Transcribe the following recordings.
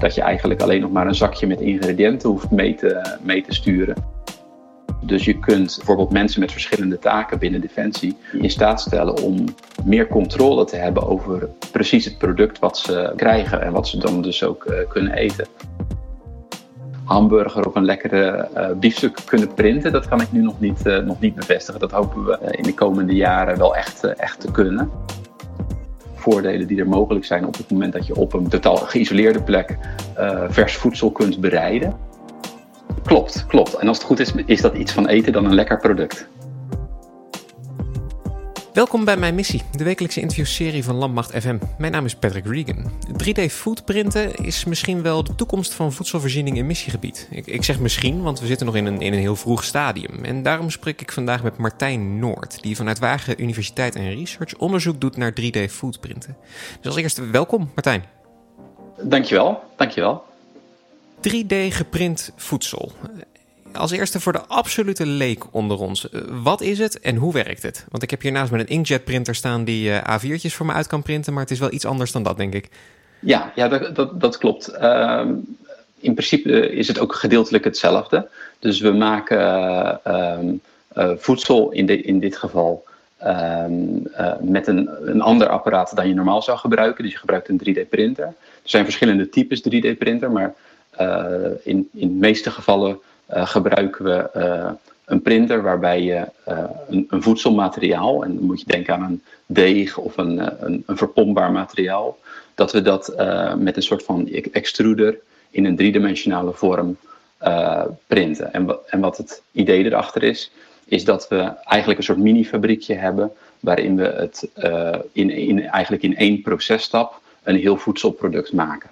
dat je eigenlijk alleen nog maar een zakje met ingrediënten hoeft mee te, mee te sturen. Dus je kunt bijvoorbeeld mensen met verschillende taken binnen Defensie in staat stellen om meer controle te hebben over precies het product wat ze krijgen en wat ze dan dus ook uh, kunnen eten. Hamburger of een lekkere uh, biefstuk kunnen printen, dat kan ik nu nog niet, uh, nog niet bevestigen. Dat hopen we in de komende jaren wel echt, echt te kunnen voordelen die er mogelijk zijn op het moment dat je op een totaal geïsoleerde plek uh, vers voedsel kunt bereiden. Klopt, klopt. En als het goed is, is dat iets van eten dan een lekker product. Welkom bij mijn missie, de wekelijkse interviewserie van Landmacht FM. Mijn naam is Patrick Regan. 3D foodprinten is misschien wel de toekomst van voedselvoorziening in missiegebied. Ik, ik, zeg misschien, want we zitten nog in een, in een heel vroeg stadium. En daarom spreek ik vandaag met Martijn Noord, die vanuit Wagen Universiteit en Research onderzoek doet naar 3D foodprinten. Dus als eerste welkom, Martijn. Dankjewel, dankjewel. 3D geprint voedsel. Als eerste voor de absolute leek onder ons. Wat is het en hoe werkt het? Want ik heb hier naast me een inkjet printer staan die uh, A4'tjes voor me uit kan printen, maar het is wel iets anders dan dat, denk ik. Ja, ja dat, dat, klopt. Uh, in principe is het ook gedeeltelijk hetzelfde. Dus we maken uh, uh, voedsel in, de, in dit geval met een, een ander apparaat dan je normaal zou gebruiken. Dus je gebruikt een 3D-printer. Er zijn verschillende types 3D-printer, maar in, in de meeste gevallen gebruiken we uh, een printer waarbij je uh, een, een, voedselmateriaal, en dan moet je denken aan een deeg of een, een, een verpompbaar materiaal, dat we dat met een soort van extruder in een driedimensionale vorm printen. En, en, wat het idee erachter is, is dat we eigenlijk een soort mini-fabriekje hebben waarin we het in, in, eigenlijk in één processtap een heel voedselproduct maken.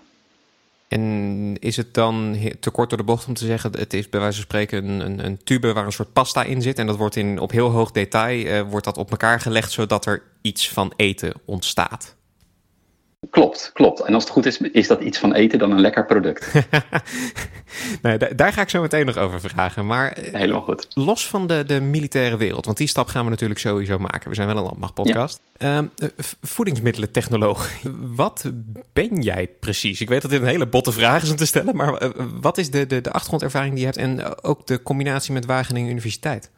En is het dan te kort door de bocht om te zeggen, het is bij wijze van spreken een, een, een tube waar een soort pasta in zit en dat wordt in, op heel hoog detail uh, wordt dat op elkaar gelegd zodat er iets van eten ontstaat? Klopt, klopt. En als het goed is, is dat iets van eten dan een lekker product. nee, daar ga ik zo meteen nog over vragen. Maar eh, Helemaal goed. los van de, de militaire wereld, want die stap gaan we natuurlijk sowieso maken. We zijn wel een landmachtpodcast. Ja. Um, voedingsmiddelentechnoloog. Wat ben jij precies? Ik weet dat dit een hele botte vraag is om te stellen, maar uh, wat is de, de, de achtergrondervaring die je hebt en ook de combinatie met Wageningen Universiteit?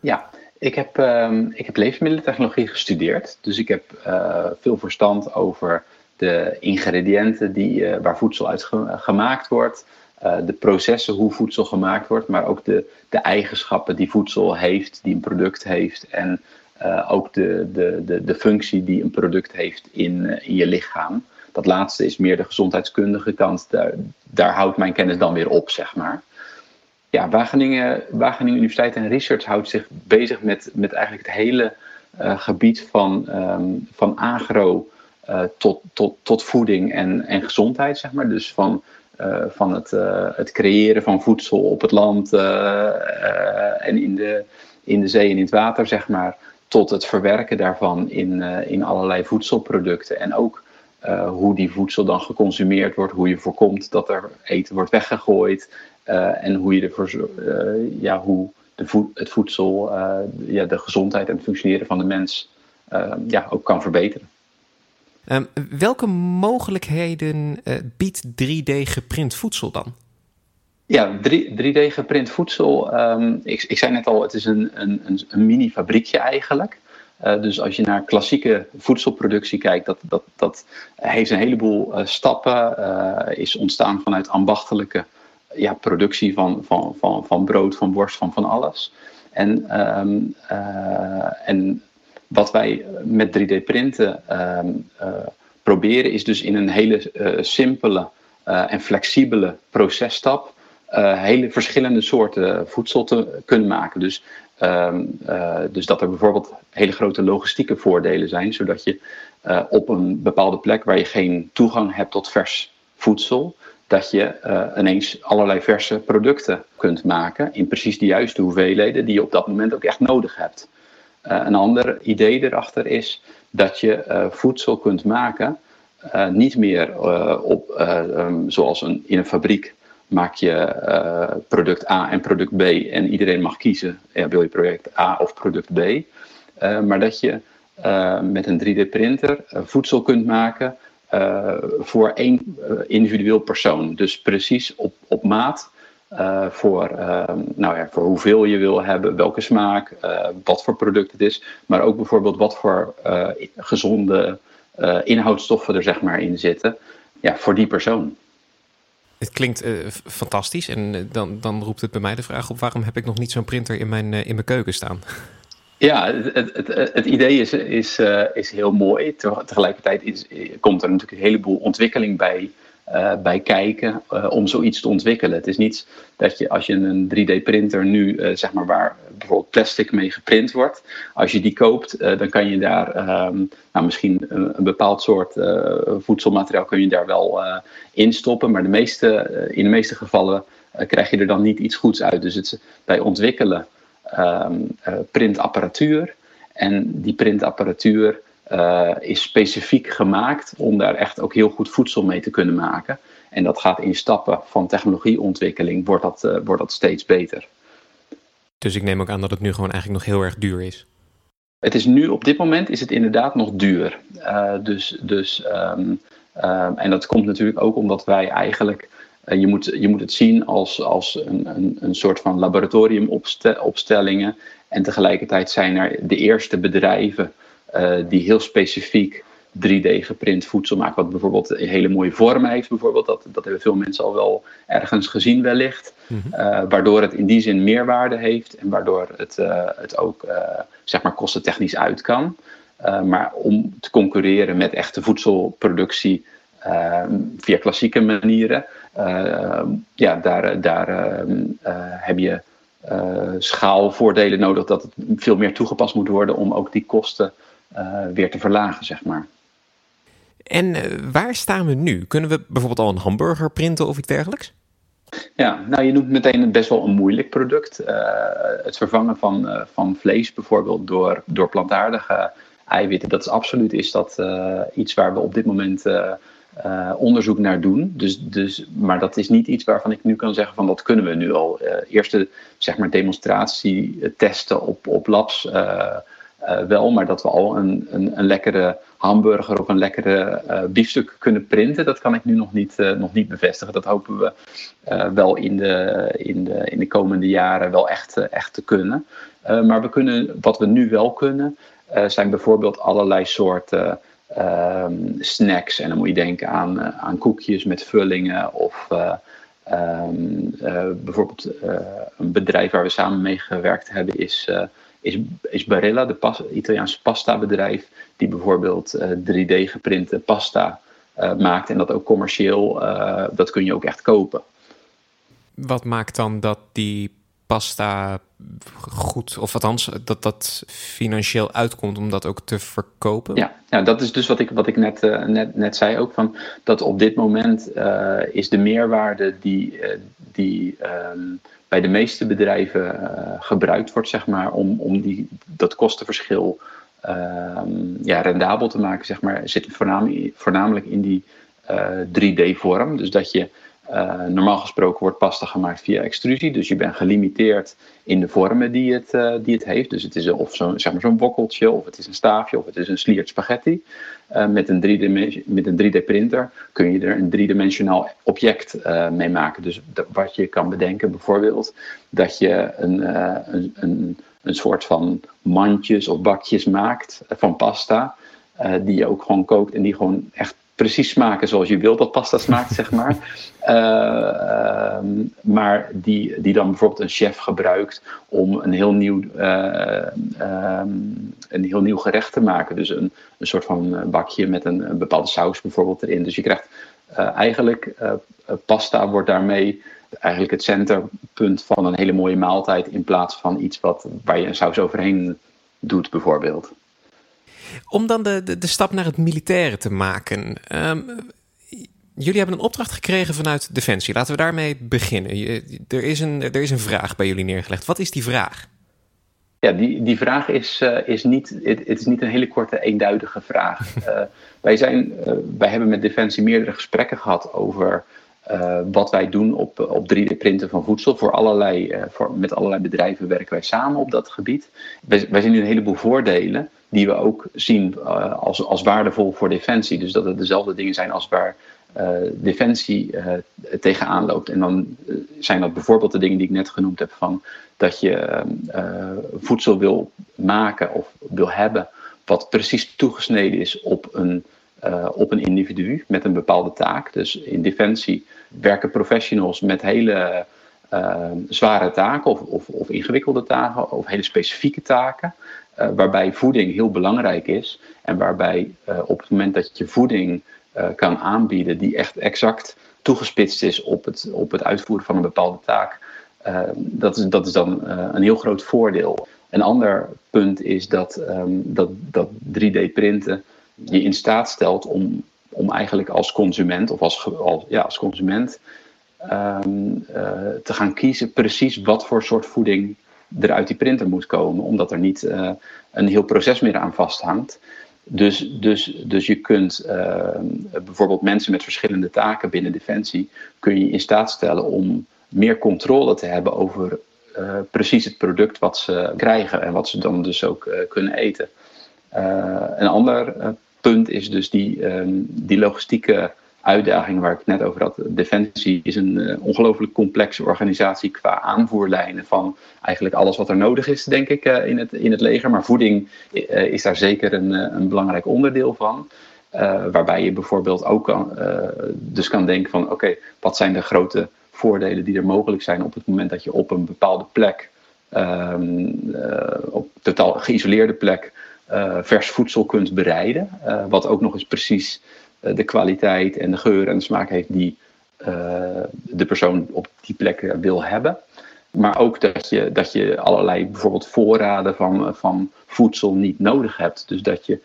Ja, ik heb, um, ik heb levensmiddelentechnologie gestudeerd. Dus ik heb uh, veel verstand over de ingrediënten die, uh, waar voedsel uit gemaakt wordt, uh, de processen hoe voedsel gemaakt wordt, maar ook de, de eigenschappen die voedsel heeft, die een product heeft en uh, ook de, de, de, de functie die een product heeft in, in je lichaam. Dat laatste is meer de gezondheidskundige kant. Daar, houdt mijn kennis dan weer op, zeg maar. Ja, Wageningen, Wageningen Universiteit en Research houdt zich bezig met, met eigenlijk het hele gebied van, um, van agro tot, tot, tot voeding en, en gezondheid, zeg maar. Dus van, uh, van het, uh, het creëren van voedsel op het land en in de, in de zee en in het water, zeg maar, tot het verwerken daarvan in, in allerlei voedselproducten. En ook hoe die voedsel dan geconsumeerd wordt, hoe je voorkomt dat er eten wordt weggegooid en hoe je ervoor, ja, hoe de voed, het voedsel, ja, de gezondheid en het functioneren van de mens ja, ook kan verbeteren. Um, welke mogelijkheden uh, biedt 3D geprint voedsel dan? Ja, 3, d geprint voedsel. Um, ik, ik zei net al, het is een, een, een mini-fabriekje eigenlijk. Uh, dus als je naar klassieke voedselproductie kijkt, dat, dat, dat heeft een heleboel uh, stappen. Is ontstaan vanuit ambachtelijke ja, productie van, van, van, van brood, van worst, van van alles. En, um, en wat wij met 3D-printen ehm, uh, proberen is dus in een hele uh, simpele en flexibele processtap hele verschillende soorten voedsel te kunnen maken. Dus, um, dus dat er bijvoorbeeld hele grote logistieke voordelen zijn, zodat je op een bepaalde plek waar je geen toegang hebt tot vers voedsel, dat je ineens allerlei verse producten kunt maken in precies de juiste hoeveelheden die je op dat moment ook echt nodig hebt. Uh, een ander idee erachter is dat je uh, voedsel kunt maken, uh, niet meer op, um, zoals in een fabriek maak je product A en product B en iedereen mag kiezen, ja, wil je product A of product B, maar dat je met een 3D-printer voedsel kunt maken voor één individueel persoon. Dus precies op, op maat voor, ehm, nou ja, voor hoeveel je wil hebben, welke smaak, wat voor product het is. Maar ook bijvoorbeeld wat voor gezonde inhoudstoffen er zeg maar in zitten. Ja, voor die persoon. Het klinkt fantastisch en dan, dan roept het bij mij de vraag op: waarom heb ik nog niet zo'n printer in mijn, in mijn keuken staan? Ja, het, het, het idee is, is, is heel mooi. Tegelijkertijd is, komt er natuurlijk een heleboel ontwikkeling bij uh, bij kijken uh, om zoiets te ontwikkelen. Het is niet dat je als je een 3D-printer nu, uh, zeg maar waar bijvoorbeeld plastic mee geprint wordt, als je die koopt, dan kan je daar um, nou, misschien een, bepaald soort voedselmateriaal kun je daar wel in stoppen, maar de meeste, in de meeste gevallen krijg je er dan niet iets goeds uit. Dus het, bij ontwikkelen um, printapparatuur en die printapparatuur uh, is specifiek gemaakt om daar echt ook heel goed voedsel mee te kunnen maken. En dat gaat in stappen van technologieontwikkeling, wordt dat, uh, wordt dat steeds beter. Dus ik neem ook aan dat het nu gewoon eigenlijk nog heel erg duur is. Het is nu, op dit moment is het inderdaad nog duur. Uh, dus, dus, um, um, en dat komt natuurlijk ook omdat wij eigenlijk je, moet, je moet het zien als, als een, een, een soort van laboratoriumopstellingen. En tegelijkertijd zijn er de eerste bedrijven die heel specifiek 3D geprint voedsel maken. Wat bijvoorbeeld een hele mooie vorm heeft. Bijvoorbeeld. Dat, dat hebben veel mensen al wel ergens gezien wellicht. Mm -hmm. waardoor het in die zin meerwaarde heeft. En waardoor het, uh, het ook zeg maar kostentechnisch uit kan. maar om te concurreren met echte voedselproductie via klassieke manieren. ja, daar, daar heb je schaalvoordelen nodig. Dat het veel meer toegepast moet worden om ook die kosten weer te verlagen, zeg maar. En uh, waar staan we nu? Kunnen we bijvoorbeeld al een hamburger printen of iets dergelijks? Ja, nou je noemt meteen best wel een moeilijk product. Uh, het vervangen van, van vlees bijvoorbeeld door, door plantaardige eiwitten, dat is absoluut is dat, iets waar we op dit moment onderzoek naar doen. Dus, dus, maar dat is niet iets waarvan ik nu kan zeggen van dat kunnen we nu al. eerste zeg maar, demonstratie testen op, op labs uh, wel, maar dat we al een, een, een, lekkere hamburger of een lekkere uh, biefstuk kunnen printen, dat kan ik nu nog niet, uh, nog niet bevestigen. Dat hopen we wel in de, in, de, in de komende jaren wel echt, echt te kunnen. maar we kunnen, wat we nu wel kunnen, zijn bijvoorbeeld allerlei soorten ehm, snacks. En dan moet je denken aan, aan koekjes met vullingen of um, bijvoorbeeld een bedrijf waar we samen mee gewerkt hebben is is, is Barilla, de pas, Italiaanse pasta bedrijf, die bijvoorbeeld 3D eh, geprinte pasta uh, maakt en dat ook commercieel, uh, dat kun je ook echt kopen. Wat maakt dan dat die pasta goed, of althans dat dat financieel uitkomt om dat ook te verkopen? Ja, ja dat is dus wat ik, wat ik net, uh, net, net zei ook, van dat op dit moment uh, is de meerwaarde die, uh, die um, bij de meeste bedrijven gebruikt wordt, zeg maar, om, om die, dat kostenverschil uh, ja, rendabel te maken, zeg maar, zit voornamelijk, voornamelijk in die uh, 3D-vorm. Dus dat je uh, normaal gesproken wordt pasta gemaakt via extrusie, dus je bent gelimiteerd in de vormen die het, uh, die het heeft. Dus het is of zo'n zeg maar zo'n wokkeltje, of het is een staafje, of het is een sliert spaghetti. Uh, met een 3D-printer kun je er een driedimensionaal object mee maken. Dus wat je kan bedenken bijvoorbeeld, dat je een, een, een, een soort van mandjes of bakjes maakt van pasta, die je ook gewoon kookt en die gewoon echt precies smaken zoals je wilt dat pasta smaakt, zeg maar. Uh, maar die, die dan bijvoorbeeld een chef gebruikt om een heel nieuw, uh, um, een heel nieuw gerecht te maken. Dus een, een soort van bakje met een, een bepaalde saus bijvoorbeeld erin. Dus je krijgt uh, eigenlijk, pasta wordt daarmee eigenlijk het centerpunt van een hele mooie maaltijd in plaats van iets wat, waar je een saus overheen doet bijvoorbeeld. Om dan de, de, de stap naar het militaire te maken. Um, jullie hebben een opdracht gekregen vanuit Defensie. Laten we daarmee beginnen. Je, er, is een, er is een vraag bij jullie neergelegd. Wat is die vraag? Ja, die, die vraag is, uh, is, niet, het, het, is niet een hele korte, eenduidige vraag. uh, wij, zijn, uh, wij hebben met Defensie meerdere gesprekken gehad over wat wij doen op, op 3D-printen van voedsel. Voor allerlei, voor, met allerlei bedrijven werken wij samen op dat gebied. Wij, wij zien nu een heleboel voordelen die we ook zien als, als waardevol voor defensie. Dus dat het dezelfde dingen zijn als waar defensie tegenaan loopt. En dan zijn dat bijvoorbeeld de dingen die ik net genoemd heb van dat je voedsel wil maken of wil hebben wat precies toegesneden is op een, uh, op een individu met een bepaalde taak. Dus in defensie werken professionals met hele uh, zware taken of, of, of, ingewikkelde taken of hele specifieke taken. Uh, waarbij voeding heel belangrijk is en waarbij op het moment dat je voeding kan aanbieden die echt exact toegespitst is op het, op het uitvoeren van een bepaalde taak, dat, is, dat is dan een heel groot voordeel. Een ander punt is dat, um, dat, dat 3D-printen je in staat stelt om, om eigenlijk als consument of als, als, ja, als consument um, uh, te gaan kiezen precies wat voor soort voeding er uit die printer moet komen, omdat er niet uh, een heel proces meer aan vasthangt. Dus, dus, dus je kunt uh, bijvoorbeeld mensen met verschillende taken binnen Defensie kun je in staat stellen om meer controle te hebben over uh, precies het product wat ze krijgen en wat ze dan dus ook kunnen eten. Uh, een ander punt is dus die, um, die logistieke uitdaging waar ik het net over had. Defensie is een ongelooflijk complexe organisatie qua aanvoerlijnen van eigenlijk alles wat er nodig is, denk ik, in, het, in het leger. Maar voeding is daar zeker een, een belangrijk onderdeel van. waarbij je bijvoorbeeld ook kan, dus kan denken van oké, wat zijn de grote voordelen die er mogelijk zijn op het moment dat je op een bepaalde plek, uh, op totaal geïsoleerde plek, uh, vers voedsel kunt bereiden. Uh, wat ook nog eens precies de kwaliteit en de geur en de smaak heeft die de persoon op die plek wil hebben. Maar ook dat je, dat je allerlei bijvoorbeeld voorraden van, van voedsel niet nodig hebt. Dus dat je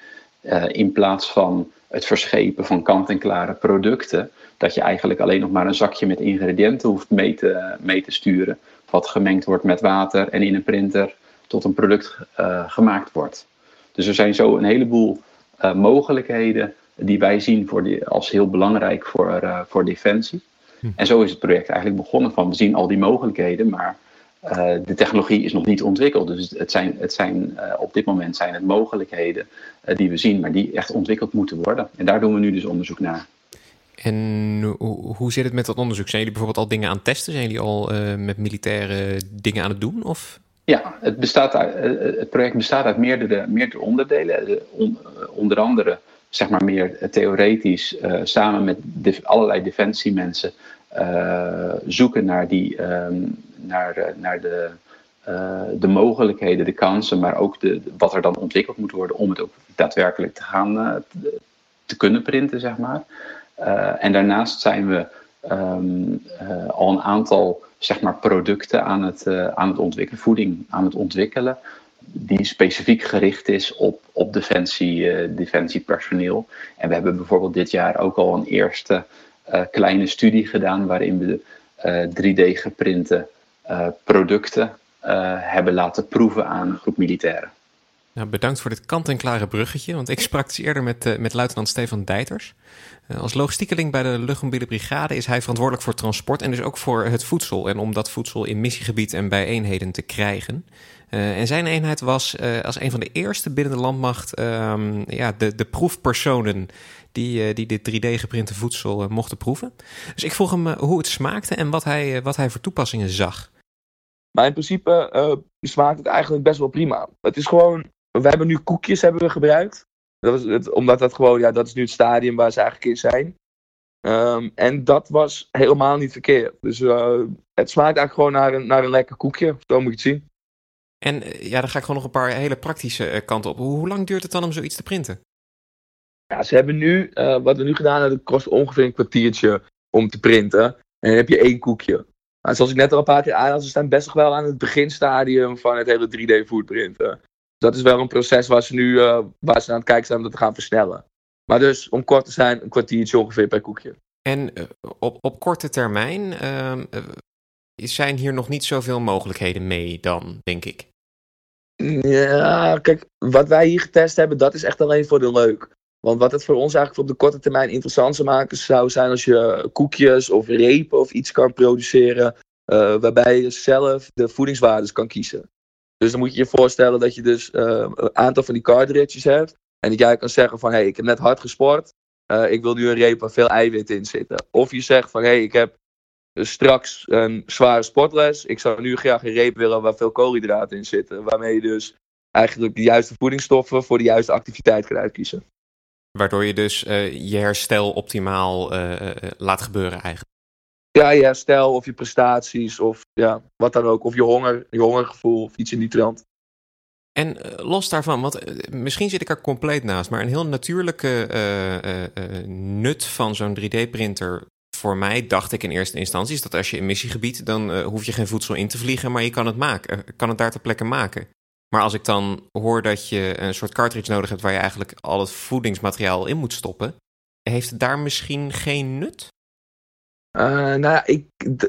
in plaats van het verschepen van kant-en-klare producten, dat je eigenlijk alleen nog maar een zakje met ingrediënten hoeft mee te, mee te sturen, wat gemengd wordt met water en in een printer tot een product gemaakt wordt. Dus er zijn zo een heleboel uh, mogelijkheden die wij zien voor die, als heel belangrijk voor, uh, voor defensie. Hm. En zo is het project eigenlijk begonnen van we zien al die mogelijkheden, maar uh, de technologie is nog niet ontwikkeld. Dus het zijn, het zijn, uh, op dit moment zijn het mogelijkheden die we zien, maar die echt ontwikkeld moeten worden. En daar doen we nu dus onderzoek naar. En hoe, hoe zit het met dat onderzoek? Zijn jullie bijvoorbeeld al dingen aan het testen? Zijn jullie al met militaire dingen aan het doen? Of? Ja, het, bestaat uit, het project bestaat uit meerdere, onderdelen. On, onder andere zeg maar meer theoretisch, samen met allerlei defensiemensen zoeken naar, die, um, naar, naar de, de mogelijkheden, de kansen, maar ook de, wat er dan ontwikkeld moet worden om het ook daadwerkelijk te gaan te, kunnen printen, zeg maar. en daarnaast zijn we um, al een aantal zeg maar, producten aan het, aan het ontwikkelen, voeding aan het ontwikkelen, die specifiek gericht is op, op defensie, defensiepersoneel. En we hebben bijvoorbeeld dit jaar ook al een eerste uh, kleine studie gedaan waarin we uh, 3D geprinte producten hebben laten proeven aan een groep militairen. Nou, bedankt voor dit kant-en-klare bruggetje, want ik sprak dus eerder met, met luitenant Stefan Deiters. als logistiekeling bij de luchtmobiele brigade is hij verantwoordelijk voor transport en dus ook voor het voedsel. En om dat voedsel in missiegebied en bij eenheden te krijgen. Uh, en zijn eenheid was uh, als een van de eerste binnen de landmacht um, ja, de, de proefpersonen die, uh, die dit 3D-geprinte voedsel mochten proeven. Dus ik vroeg hem hoe het smaakte en wat hij, wat hij voor toepassingen zag. Maar in principe smaakt het eigenlijk best wel prima. Het is gewoon, we hebben nu koekjes hebben we gebruikt. Dat was het, omdat dat gewoon, ja, dat is nu het stadium waar ze eigenlijk in zijn. Um, en dat was helemaal niet verkeerd. Dus het smaakt eigenlijk gewoon naar een, naar een lekker koekje. Zo moet je het zien. En eh, ja, dan ga ik gewoon nog een paar hele praktische eh, kanten op. Hoe, lang duurt het dan om zoiets te printen? Ja, ze hebben nu, uh, wat we nu gedaan hebben, kost ongeveer een kwartiertje om te printen. En dan heb je één koekje. Maar zoals ik net al een paar keer aan ze staan best nog wel aan het beginstadium van het hele 3D-foodprinten. Dat is wel een proces waar ze nu uh, waar ze aan het kijken zijn om dat te gaan versnellen. Maar dus, om kort te zijn, een kwartiertje ongeveer per koekje. En uh, op, op korte termijn ehm, zijn hier nog niet zoveel mogelijkheden mee dan, denk ik. Ja, kijk, wat wij hier getest hebben, dat is echt alleen voor de leuk. Want wat het voor ons eigenlijk op de korte termijn interessant zou maken, zou zijn als je koekjes of repen of iets kan produceren, uh, waarbij je zelf de voedingswaardes kan kiezen. Dus dan moet je je voorstellen dat je dus uh, een aantal van die cartridges hebt. En dat jij kan zeggen van, hé, hey, ik heb net hard gesport. Uh, ik wil nu een reep waar veel eiwit in zitten. Of je zegt van, hé, hey, ik heb straks een zware sportles. Ik zou nu graag een reep willen waar veel koolhydraten in zitten. Waarmee je dus eigenlijk de juiste voedingsstoffen voor de juiste activiteit kan uitkiezen. Waardoor je dus uh, je herstel optimaal laat gebeuren eigenlijk. Ja, je herstel of je prestaties of ja, wat dan ook. Of je honger, je hongergevoel of iets in die trant. En uh, los daarvan, want uh, misschien zit ik er compleet naast, maar een heel natuurlijke uh, nut van zo'n 3D-printer voor mij, dacht ik in eerste instantie, is dat als je in missiegebied, dan hoef je geen voedsel in te vliegen, maar je kan het, maken, kan het daar ter plekke maken. Maar als ik dan hoor dat je een soort cartridge nodig hebt waar je eigenlijk al het voedingsmateriaal in moet stoppen, heeft het daar misschien geen nut? Uh, nou ja, ik,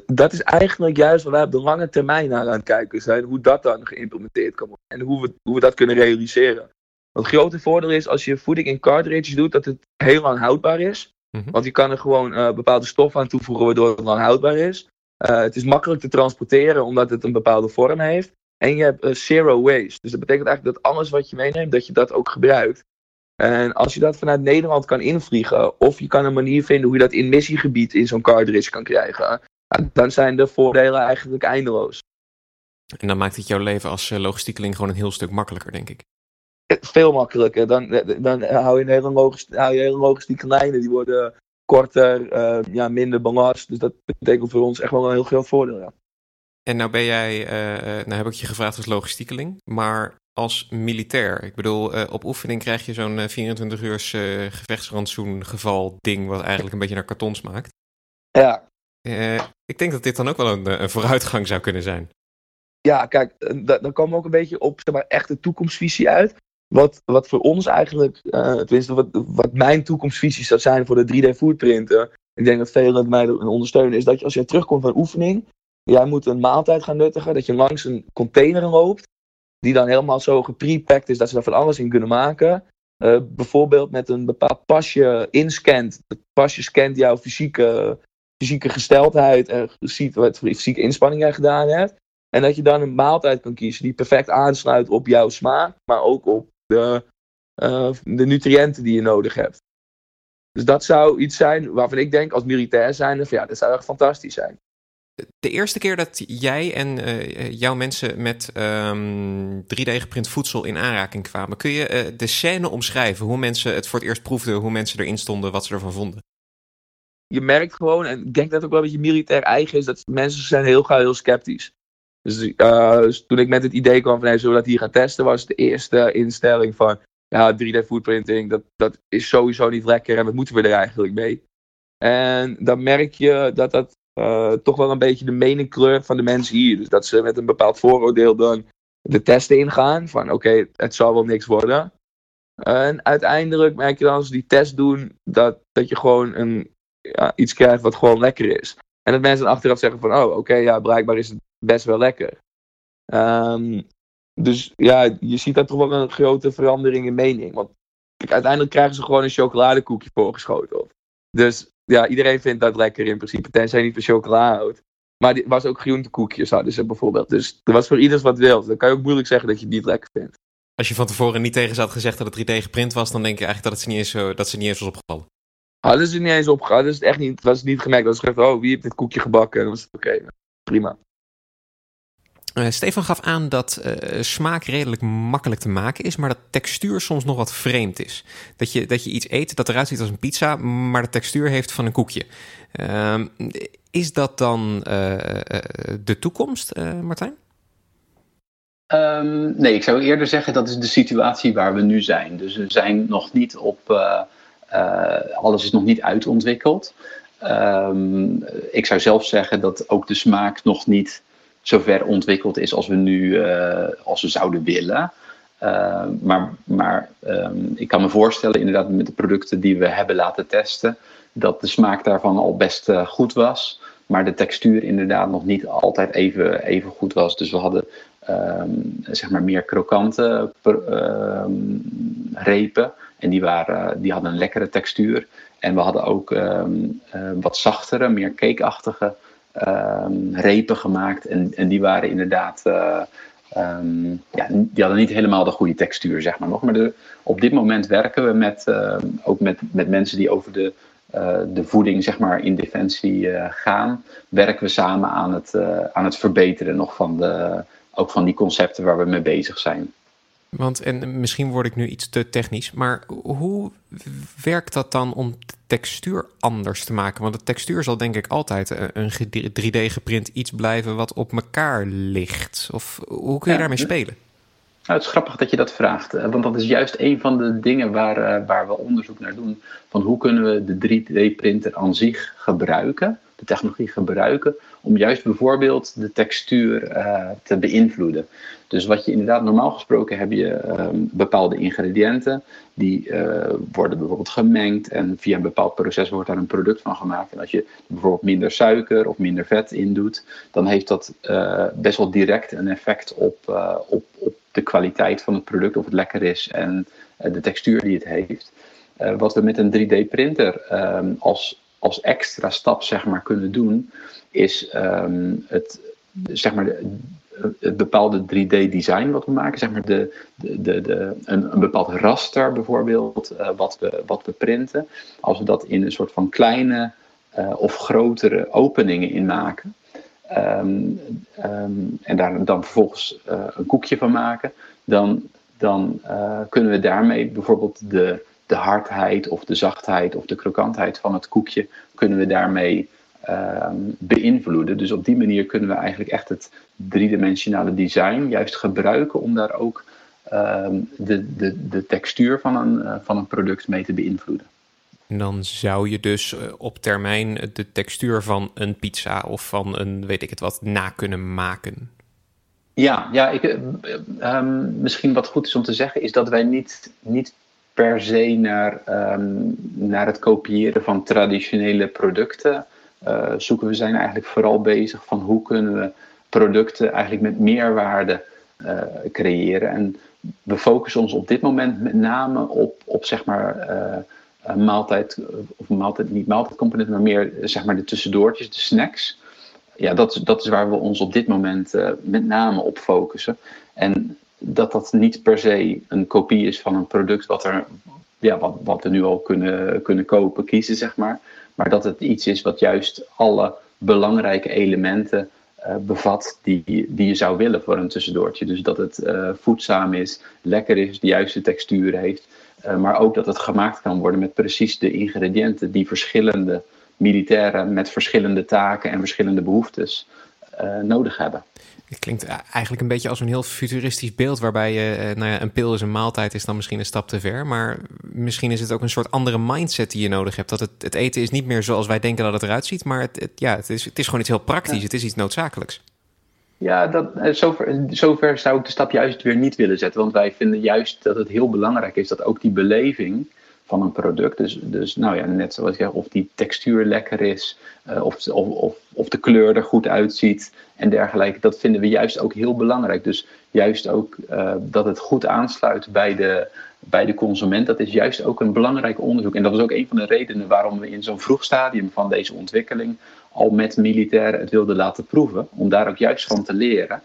dat is eigenlijk juist waar wij op de lange termijn naar aan het kijken zijn. Hoe dat dan geïmplementeerd kan worden. En hoe we, hoe we dat kunnen realiseren. Het grote voordeel is als je voeding in cartridges doet, dat het heel lang houdbaar is. Mm -hmm. Want je kan er gewoon uh, bepaalde stoffen aan toevoegen waardoor het lang houdbaar is. Uh, het is makkelijk te transporteren omdat het een bepaalde vorm heeft. En je hebt zero waste. Dus dat betekent eigenlijk dat alles wat je meeneemt, dat je dat ook gebruikt. En als je dat vanuit Nederland kan invliegen, of je kan een manier vinden hoe je dat in missiegebied in zo'n cartridge kan krijgen, dan zijn de voordelen eigenlijk eindeloos. En dan maakt het jouw leven als logistiekeling gewoon een heel stuk makkelijker, denk ik. Veel makkelijker. Dan, dan hou je een hele, hou je hele logistieke lijnen, die worden korter, uh, ja, minder belast. Dus dat betekent voor ons echt wel een heel groot voordeel. Ja. En nou ben jij, uh, nou heb ik je gevraagd als logistiekeling, maar als militair. Ik bedoel, uh, op oefening krijg je zo'n uh, 24 uur uh, gevechtsrantsoen geval ding, wat eigenlijk een beetje naar karton smaakt. Ja. ik denk dat dit dan ook wel een, een vooruitgang zou kunnen zijn. Ja, kijk, dan komen we ook een beetje op zeg maar, echte toekomstvisie uit. Wat, wat voor ons eigenlijk, tenminste wat, wat mijn toekomstvisie zou zijn voor de 3D-foodprinten. Ik denk dat velen mij ondersteunen, is dat je als je terugkomt van oefening, jij moet een maaltijd gaan nuttigen, dat je langs een container loopt die dan helemaal zo geprepacked is dat ze daar van alles in kunnen maken. Uh, bijvoorbeeld met een bepaald pasje inscant. Het pasje scant jouw fysieke, fysieke gesteldheid en ziet wat voor fysieke inspanning je gedaan hebt. En dat je dan een maaltijd kan kiezen die perfect aansluit op jouw smaak, maar ook op de, uh, de nutriënten die je nodig hebt. Dus dat zou iets zijn waarvan ik denk als militair zijn, ja, dat zou echt fantastisch zijn de eerste keer dat jij en uh, jouw mensen met um, 3D-geprint voedsel in aanraking kwamen, kun je uh, de scène omschrijven? Hoe mensen het voor het eerst proefden, hoe mensen erin stonden, wat ze ervan vonden? Je merkt gewoon, en ik denk dat het ook wel een beetje militair eigen is, dat mensen zijn heel gauw heel sceptisch. Dus, uh, dus toen ik met het idee kwam van hey, zullen we dat hier gaan testen, was de eerste instelling van ja, 3D foodprinting, dat, dat is sowieso niet lekker en wat moeten we er eigenlijk mee? En dan merk je dat dat uh, toch wel een beetje de meningkleur van de mensen hier. Dus dat ze met een bepaald vooroordeel dan de testen ingaan. Van oké, het zal wel niks worden. En uiteindelijk merk je dan als ze die test doen, dat, dat je gewoon een, ja, iets krijgt wat gewoon lekker is. En dat mensen achteraf zeggen van, oh oké, ja, blijkbaar is het best wel lekker. Um, dus ja, je ziet daar toch wel een grote verandering in mening. Want uiteindelijk krijgen ze gewoon een chocoladekoekje voorgeschoten. Dus ja, iedereen vindt dat lekker in principe, tenzij je niet van chocola houdt. Maar het was ook groentekoekjes hadden ze bijvoorbeeld. Dus er was voor ieders wat wil. Dan kan je ook moeilijk zeggen dat je het niet lekker vindt. Als je van tevoren niet tegen ze had gezegd dat het 3D geprint was, dan denk je eigenlijk dat het ze niet eens, zo, dat ze niet eens was opgevallen. Hadden ze niet eens opgevallen. Dat is echt niet, was niet gemerkt. Dat ze gezegd, oh, wie heeft dit koekje gebakken? En dan was het oké, okay, prima. Uh, Stefan gaf aan dat uh, smaak redelijk makkelijk te maken is, maar dat textuur soms nog wat vreemd is. Dat je, dat je iets eet dat eruit ziet als een pizza, maar de textuur heeft van een koekje. Uh, is dat dan uh, de toekomst, Martijn? Um, nee, ik zou eerder zeggen dat is de situatie waar we nu zijn. Dus we zijn nog niet op. alles is nog niet uitontwikkeld. Um, ik zou zelf zeggen dat ook de smaak nog niet zover ontwikkeld is als we nu uh, als we zouden willen. Uh, maar maar um, ik kan me voorstellen, inderdaad, met de producten die we hebben laten testen, dat de smaak daarvan al best uh, goed was. Maar de textuur inderdaad nog niet altijd even, even goed was. Dus we hadden um, zeg maar meer krokante um, repen. En die, waren, die hadden een lekkere textuur. En we hadden ook wat zachtere, meer cakeachtige um, repen gemaakt. En, en die waren inderdaad uh, ehm, ja, die hadden niet helemaal de goede textuur, zeg maar nog. Maar de, op dit moment werken we met, ehm, ook met, met mensen die over de, uh, de voeding zeg maar, in defensie uh, gaan. Werken we samen aan het, aan het verbeteren nog van, de, ook van die concepten waar we mee bezig zijn. Want, en misschien word ik nu iets te technisch, maar hoe werkt dat dan om de textuur anders te maken? Want de textuur zal denk ik altijd een 3D geprint iets blijven wat op elkaar ligt. Of hoe kun je ja, daarmee spelen? Nou, het is grappig dat je dat vraagt, want dat is juist een van de dingen waar, waar we onderzoek naar doen. Van hoe kunnen we de 3D-printer aan zich gebruiken, de technologie gebruiken, om juist bijvoorbeeld de textuur uh, te beïnvloeden. Dus wat je inderdaad, normaal gesproken heb je um, bepaalde ingrediënten, die uh, worden bijvoorbeeld gemengd en via een bepaald proces wordt daar een product van gemaakt. En als je bijvoorbeeld minder suiker of minder vet in doet, dan heeft dat uh, best wel direct een effect op, op, op de kwaliteit van het product, of het lekker is en de textuur die het heeft. wat we met een 3D-printer um, als, als extra stap zeg maar, kunnen doen, is um, het, zeg maar, het bepaalde 3D-design wat we maken, zeg maar de, de, de, de een, een bepaald raster bijvoorbeeld, uh, wat, we, wat we printen. Als we dat in een soort van kleine uh, of grotere openingen inmaken. Um, um, en daar dan vervolgens uh, een koekje van maken, dan, dan kunnen we daarmee bijvoorbeeld de, de hardheid of de zachtheid of de krokantheid van het koekje, kunnen we daarmee um, beïnvloeden. Dus op die manier kunnen we eigenlijk echt het driedimensionale design juist gebruiken om daar ook um, de, de, de textuur van een, uh, van een product mee te beïnvloeden. En dan zou je dus uh, op termijn de textuur van een pizza of van een weet ik het wat na kunnen maken. Ja, ja ik, um, misschien wat goed is om te zeggen is dat wij niet, niet per se naar, um, naar het kopiëren van traditionele producten uh, zoeken. We zijn eigenlijk vooral bezig van hoe kunnen we producten eigenlijk met meerwaarde uh, creëren. En we focussen ons op dit moment met name op, op zeg maar, uh, maaltijd, of maaltijd, niet maaltijdcomponenten, maar meer zeg maar de tussendoortjes, de snacks. Ja, dat, dat is waar we ons op dit moment met name op focussen. En dat dat niet per se een kopie is van een product wat, er, ja, wat, wat we nu al kunnen, kunnen kopen, kiezen, zeg maar. Maar dat het iets is wat juist alle belangrijke elementen uh, bevat die, die je zou willen voor een tussendoortje. Dus dat het uh, voedzaam is, lekker is, de juiste textuur heeft. Uh, maar ook dat het gemaakt kan worden met precies de ingrediënten die verschillende militairen met verschillende taken en verschillende behoeftes nodig hebben. Het klinkt eigenlijk een beetje als een heel futuristisch beeld, waarbij je, eh, nou ja, een pil is een maaltijd, is dan misschien een stap te ver. Maar misschien is het ook een soort andere mindset die je nodig hebt. Dat het, het eten is niet meer zoals wij denken dat het eruit ziet, maar het, het ja, het, is, het is gewoon iets heel praktisch. Ja. Het is iets noodzakelijks. Ja, dat, eh, zover, zover zou ik de stap juist weer niet willen zetten. Want wij vinden juist dat het heel belangrijk is dat ook die beleving van een product. Dus, dus nou ja, net zoals ik zeg, of die textuur lekker is, uh, of, of, of, de kleur er goed uitziet en dergelijke. Dat vinden we juist ook heel belangrijk. Dus juist ook uh, dat het goed aansluit bij de, bij de consument, dat is juist ook een belangrijk onderzoek. En dat is ook een van de redenen waarom we in zo'n vroeg stadium van deze ontwikkeling al met militairen het wilden laten proeven, om daar ook juist van te leren.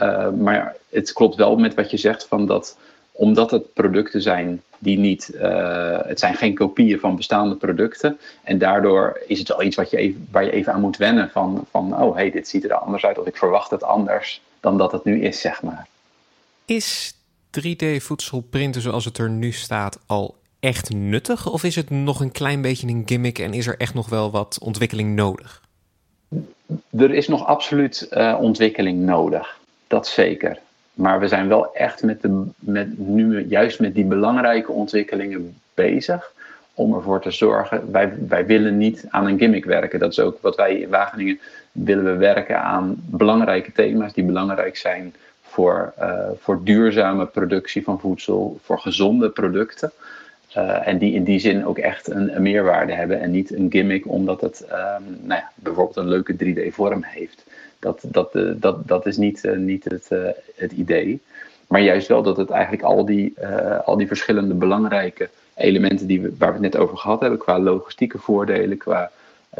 Uh, maar het klopt wel met wat je zegt van dat omdat het producten zijn die niet, uh, het zijn geen kopieën van bestaande producten. En daardoor is het wel iets wat je even, waar je even aan moet wennen van, van oh hey, dit ziet er anders uit of ik verwacht het anders dan dat het nu is, zeg maar. Is 3D voedselprinten zoals het er nu staat al echt nuttig? Of is het nog een klein beetje een gimmick en is er echt nog wel wat ontwikkeling nodig? Er is nog absoluut uh, ontwikkeling nodig. Dat zeker. Maar we zijn wel echt met de, met, nu juist met die belangrijke ontwikkelingen bezig. Om ervoor te zorgen, wij, wij willen niet aan een gimmick werken. Dat is ook wat wij in Wageningen willen we werken aan belangrijke thema's die belangrijk zijn voor, uh, voor duurzame productie van voedsel, voor gezonde producten. Uh, en die in die zin ook echt een, een, meerwaarde hebben en niet een gimmick omdat het um, nou ja, bijvoorbeeld een leuke 3D-vorm heeft. Dat, dat, uh, dat, dat is niet, uh, niet het, uh, het idee. Maar juist wel dat het eigenlijk al die, al die verschillende belangrijke elementen die we, waar we het net over gehad hebben, qua logistieke voordelen, qua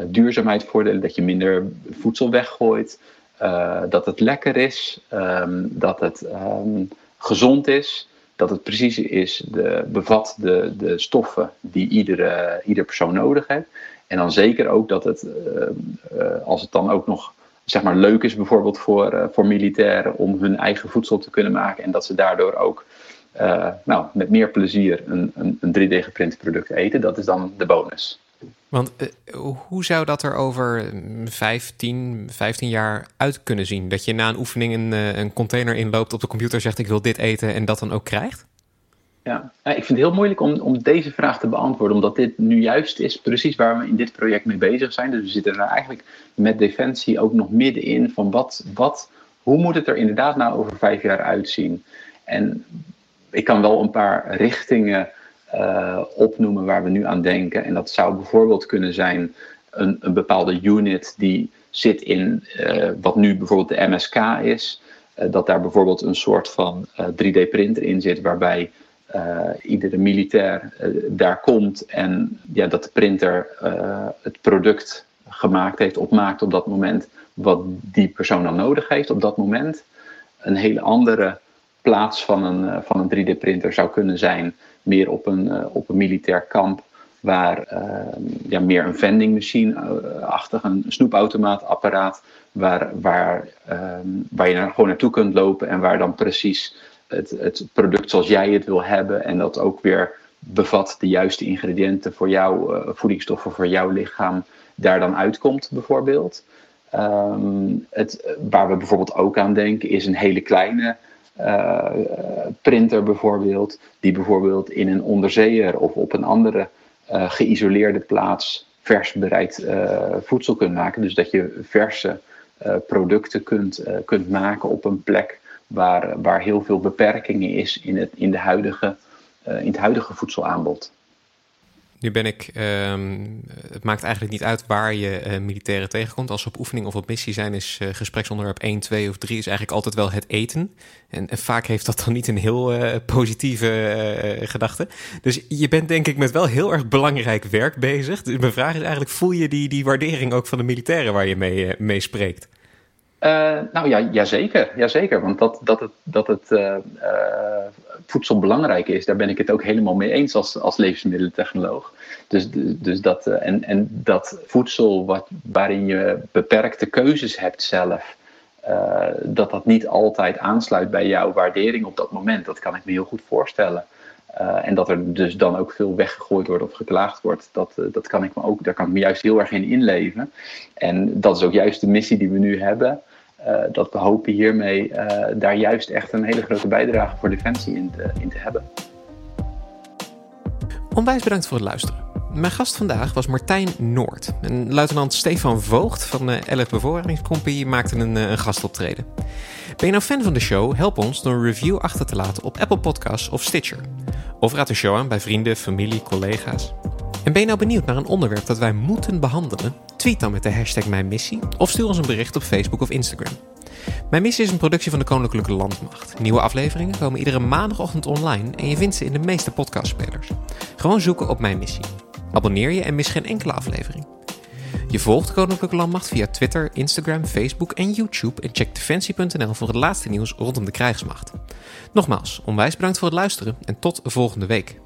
duurzaamheidsvoordelen, dat je minder voedsel weggooit, dat het lekker is, ehm, dat het ehm, gezond is, dat het precies is, de, bevat de, de stoffen die iedere, ieder persoon nodig heeft. En dan zeker ook dat het, als het dan ook nog zeg maar, leuk is bijvoorbeeld voor, voor militairen om hun eigen voedsel te kunnen maken en dat ze daardoor ook uh, nou, met meer plezier een, een, een 3D-geprint product eten. Dat is dan de bonus. Want uh, hoe zou dat er over 15, 15 jaar uit kunnen zien? Dat je na een oefening een, een container inloopt, op de computer zegt ik wil dit eten en dat dan ook krijgt? Ja, ik vind het heel moeilijk om, om deze vraag te beantwoorden, omdat dit nu juist is precies waar we in dit project mee bezig zijn. Dus we zitten er eigenlijk met Defensie ook nog middenin van wat, wat, hoe moet het er inderdaad nou over vijf jaar uitzien? En ik kan wel een paar richtingen uh, opnoemen waar we nu aan denken. En dat zou bijvoorbeeld kunnen zijn een, een bepaalde unit die zit in uh, wat nu bijvoorbeeld de MSK is. Uh, dat daar bijvoorbeeld een soort van 3D-printer in zit waarbij iedere militair daar komt en ja, dat de printer het product gemaakt heeft, opmaakt op dat moment wat die persoon dan nodig heeft op dat moment. Een hele andere plaats van een, eh, van een 3D-printer zou kunnen zijn meer op een, eh, op een militair kamp waar ja, meer een vending machine-achtig, een snoepautomaatapparaat, waar, waar, waar je naar, gewoon naartoe kunt lopen en waar dan precies het, het product zoals jij het wil hebben en dat ook weer bevat de juiste ingrediënten voor jouw uh, voedingsstoffen voor jouw lichaam daar dan uitkomt bijvoorbeeld. Ehm, het, waar we bijvoorbeeld ook aan denken is een hele kleine uh, printer bijvoorbeeld, die bijvoorbeeld in een onderzeeër of op een andere uh, geïsoleerde plaats vers bereid voedsel kunt maken. Dus dat je verse producten kunt, kunt maken op een plek waar, waar heel veel beperkingen is in het, in de huidige, in het huidige voedselaanbod. Nu ben ik, um, het maakt eigenlijk niet uit waar je uh, militairen tegenkomt. Als ze op oefening of op missie zijn, is uh, gespreksonderwerp 1, 2 of 3 is eigenlijk altijd wel het eten. En, vaak heeft dat dan niet een heel uh, positieve gedachte. Dus je bent denk ik met wel heel erg belangrijk werk bezig. Dus mijn vraag is eigenlijk, voel je die, die waardering ook van de militairen waar je mee, mee spreekt? Uh, nou ja, jazeker, jazeker. Want dat, dat het, dat het uh, uh, voedsel belangrijk is, daar ben ik het ook helemaal mee eens als, als levensmiddelentechnoloog. Dus, dus dat, en, en dat voedsel wat, waarin je beperkte keuzes hebt zelf, dat dat niet altijd aansluit bij jouw waardering op dat moment. Dat kan ik me heel goed voorstellen. Uh, en dat er dus dan ook veel weggegooid wordt of geklaagd wordt, dat, uh, dat kan ik me ook, daar kan ik me juist heel erg in inleven. En dat is ook juist de missie die we nu hebben. Uh, dat we hopen hiermee daar juist echt een hele grote bijdrage voor Defensie in te, in te hebben. Onwijs bedankt voor het luisteren. Mijn gast vandaag was Martijn Noord. En luitenant Stefan Voogd van de LF Bevoorradingscompagnie maakte een, een gastoptreden. Ben je nou fan van de show? Help ons door een review achter te laten op Apple Podcasts of Stitcher. Of raad de show aan bij vrienden, familie, collega's. En ben je nou benieuwd naar een onderwerp dat wij moeten behandelen? Tweet dan met de hashtag Mijn Missie of stuur ons een bericht op Facebook of Instagram. Mijn Missie is een productie van de Koninklijke Landmacht. Nieuwe afleveringen komen iedere maandagochtend online en je vindt ze in de meeste podcastspelers. Gewoon zoeken op Mijn Missie. Abonneer je en mis geen enkele aflevering. Je volgt Koninklijke Landmacht via Twitter, Instagram, Facebook en YouTube en check defensie.nl voor het laatste nieuws rondom de krijgsmacht. Nogmaals, onwijs bedankt voor het luisteren en tot volgende week.